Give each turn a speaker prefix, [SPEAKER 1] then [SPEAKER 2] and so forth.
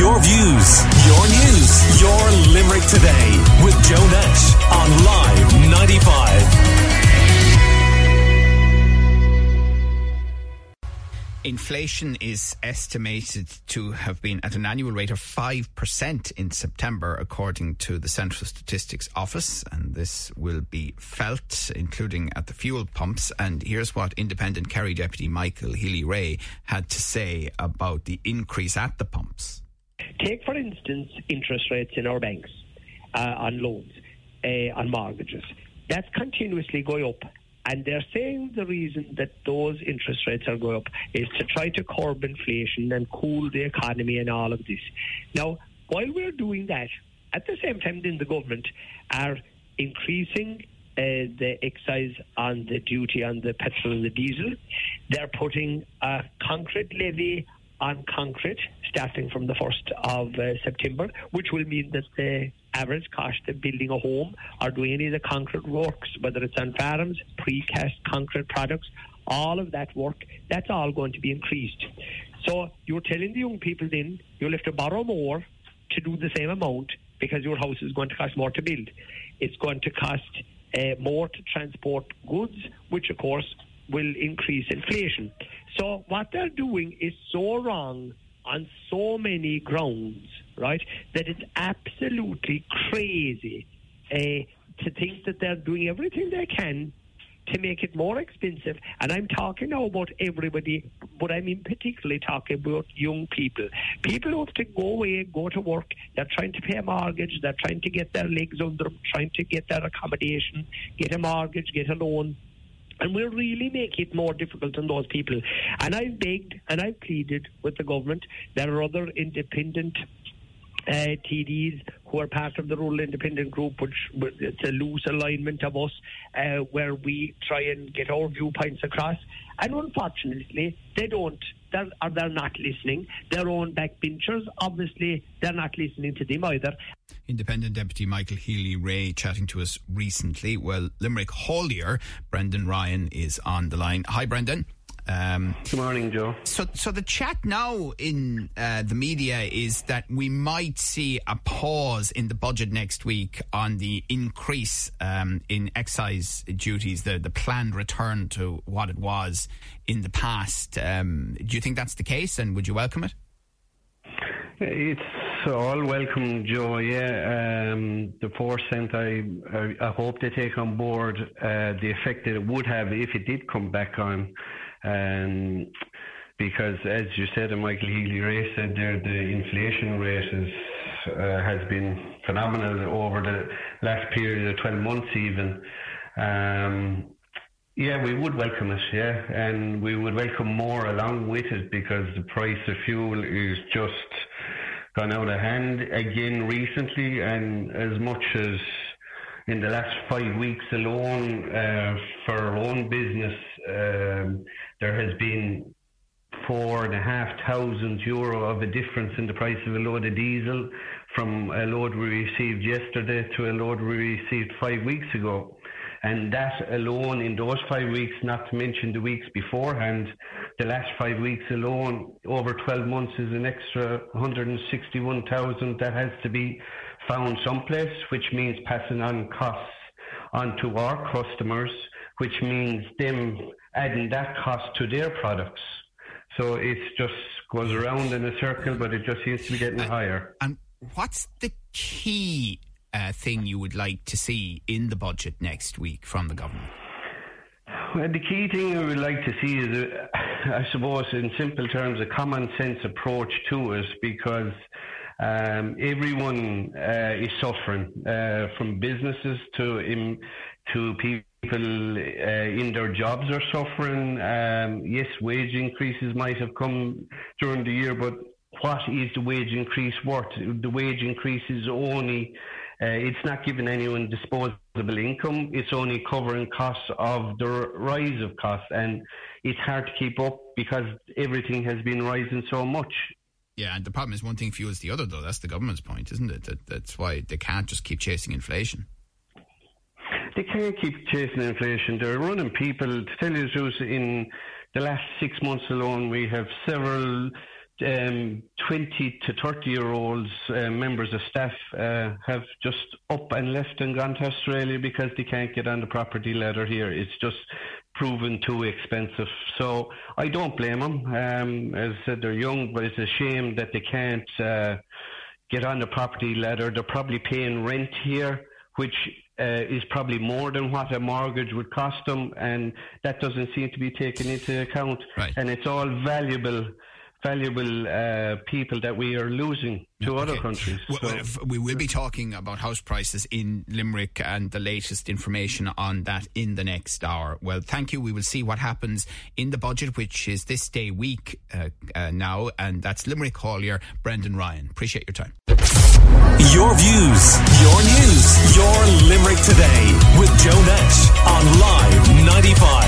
[SPEAKER 1] Your views, your news, your Limerick today with Joe Nash on Live 95.
[SPEAKER 2] Inflation is estimated to have been at an annual rate of 5% in September, according to the Central Statistics Office. And this will be felt, including at the fuel pumps. And here's what Independent Kerry Deputy Michael Healy-Rae had to say about the increase at the pumps.
[SPEAKER 3] Take, for instance, interest rates in our banks uh, on loans, uh, on mortgages. That's continuously going up and they're saying the reason that those interest rates are going up is to try to curb inflation and cool the economy and all of this. Now, while we're doing that, at the same time, then the government are increasing uh, the excise on the duty on the petrol and the diesel. They're putting a concrete levy on concrete starting from the 1st of uh, September, which will mean that the average cost of building a home or doing any of the concrete works, whether it's on farms, precast concrete products, all of that work, that's all going to be increased. So you're telling the young people then you'll have to borrow more to do the same amount because your house is going to cost more to build. It's going to cost uh, more to transport goods, which of course will increase inflation. So what they're doing is so wrong on so many grounds, right, that it's absolutely crazy uh, to think that they're doing everything they can to make it more expensive. And I'm talking now about everybody, but I mean particularly talking about young people. People who have to go away, go to work, they're trying to pay a mortgage, they're trying to get their legs under them, trying to get their accommodation, get a mortgage, get a loan. And we're really make it more difficult on those people. And I've begged and I've pleaded with the government. There are other independent uh, TDs who are part of the Rural Independent Group, which it's a loose alignment of us, uh, where we try and get our viewpoints across. And unfortunately, they don't. They're, or they're not listening. Their own backbenchers, obviously, they're not listening to them either.
[SPEAKER 2] Independent Deputy Michael Healy-Rae chatting to us recently. Well, Limerick Haulier, Brendan Ryan is on the line. Hi, Brendan.
[SPEAKER 4] Um, Good morning, Joe.
[SPEAKER 2] So, so the chat now in uh, the media is that we might see a pause in the budget next week on the increase um, in excise duties, the the planned return to what it was in the past. Um, do you think that's the case, and would you welcome it?
[SPEAKER 4] It's all welcome, Joe. Yeah, um, the four cent. I, I, I hope they take on board uh, the effect that it would have if it did come back on. Um, because as you said, and Michael Healy-Rae said there, the inflation rate is, uh, has been phenomenal over the last period of 12 months even. Um, yeah, we would welcome it, yeah, and we would welcome more along with it because the price of fuel is just gone out of hand again recently, and as much as in the last five weeks alone uh, for our own business, um, there has been four and a half thousand euro of a difference in the price of a load of diesel from a load we received yesterday to a load we received five weeks ago. And that alone in those five weeks, not to mention the weeks beforehand, the last five weeks alone, over 12 months is an extra 161,000 that has to be found someplace, which means passing on costs onto our customers, which means them adding that cost to their products. So it just goes around in a circle, but it just seems to be getting higher.
[SPEAKER 2] And what's the key uh, thing you would like to see in the budget next week from the government?
[SPEAKER 4] Well, the key thing I would like to see is, uh, I suppose, in simple terms, a common sense approach to it because um, everyone uh, is suffering, uh, from businesses to to people uh, in their jobs are suffering. Um, yes, wage increases might have come during the year, but what is the wage increase worth? The wage increase is only uh, it's not giving anyone disposable income. It's only covering costs of the rise of costs, and it's hard to keep up because everything has been rising so much.
[SPEAKER 2] Yeah, and the problem is one thing fuels the other, though. That's the government's point, isn't it? That, that's why they can't just keep chasing inflation.
[SPEAKER 4] They can't keep chasing inflation. They're running people. To tell you the truth, in the last six months alone, we have several um, 20 to 30 year olds, uh, members of staff, uh, have just up and left and gone to Australia because they can't get on the property ladder here. It's just proven too expensive. So I don't blame them. Um, as I said, they're young, but it's a shame that they can't uh, get on the property ladder. They're probably paying rent here, which uh, is probably more than what a mortgage would cost them, and that doesn't seem to be taken into account.
[SPEAKER 2] Right.
[SPEAKER 4] And it's all valuable valuable uh, people that we are losing to okay. other countries.
[SPEAKER 2] So. We will be talking about house prices in Limerick and the latest information on that in the next hour. Well, thank you. We will see what happens in the budget, which is this day week uh, uh, now, and that's Limerick Haulier, Brendan Ryan. Appreciate your time.
[SPEAKER 1] Your views, your news, your Limerick today with Joe Nash on Live 95.